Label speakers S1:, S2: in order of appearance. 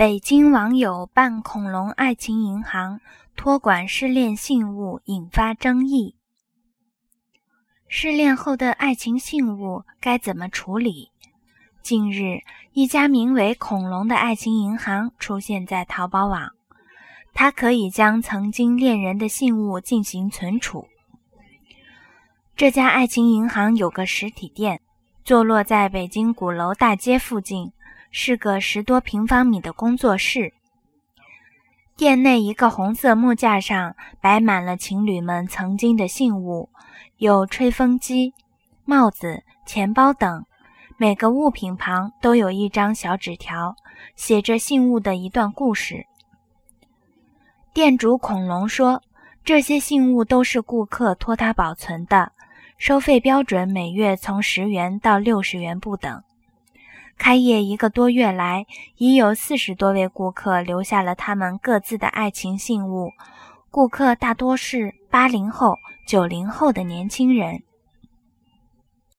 S1: 北京网友办恐龙爱情银行托管失恋信物引发争议。失恋后的爱情信物该怎么处理？近日，一家名为“恐龙”的爱情银行出现在淘宝网，它可以将曾经恋人的信物进行存储。这家爱情银行有个实体店，坐落在北京鼓楼大街附近。是个十多平方米的工作室。店内一个红色木架上摆满了情侣们曾经的信物，有吹风机、帽子、钱包等。每个物品旁都有一张小纸条，写着信物的一段故事。店主恐龙说：“这些信物都是顾客托他保存的，收费标准每月从十元到六十元不等。”开业一个多月来，已有四十多位顾客留下了他们各自的爱情信物。顾客大多是八零后、九零后的年轻人。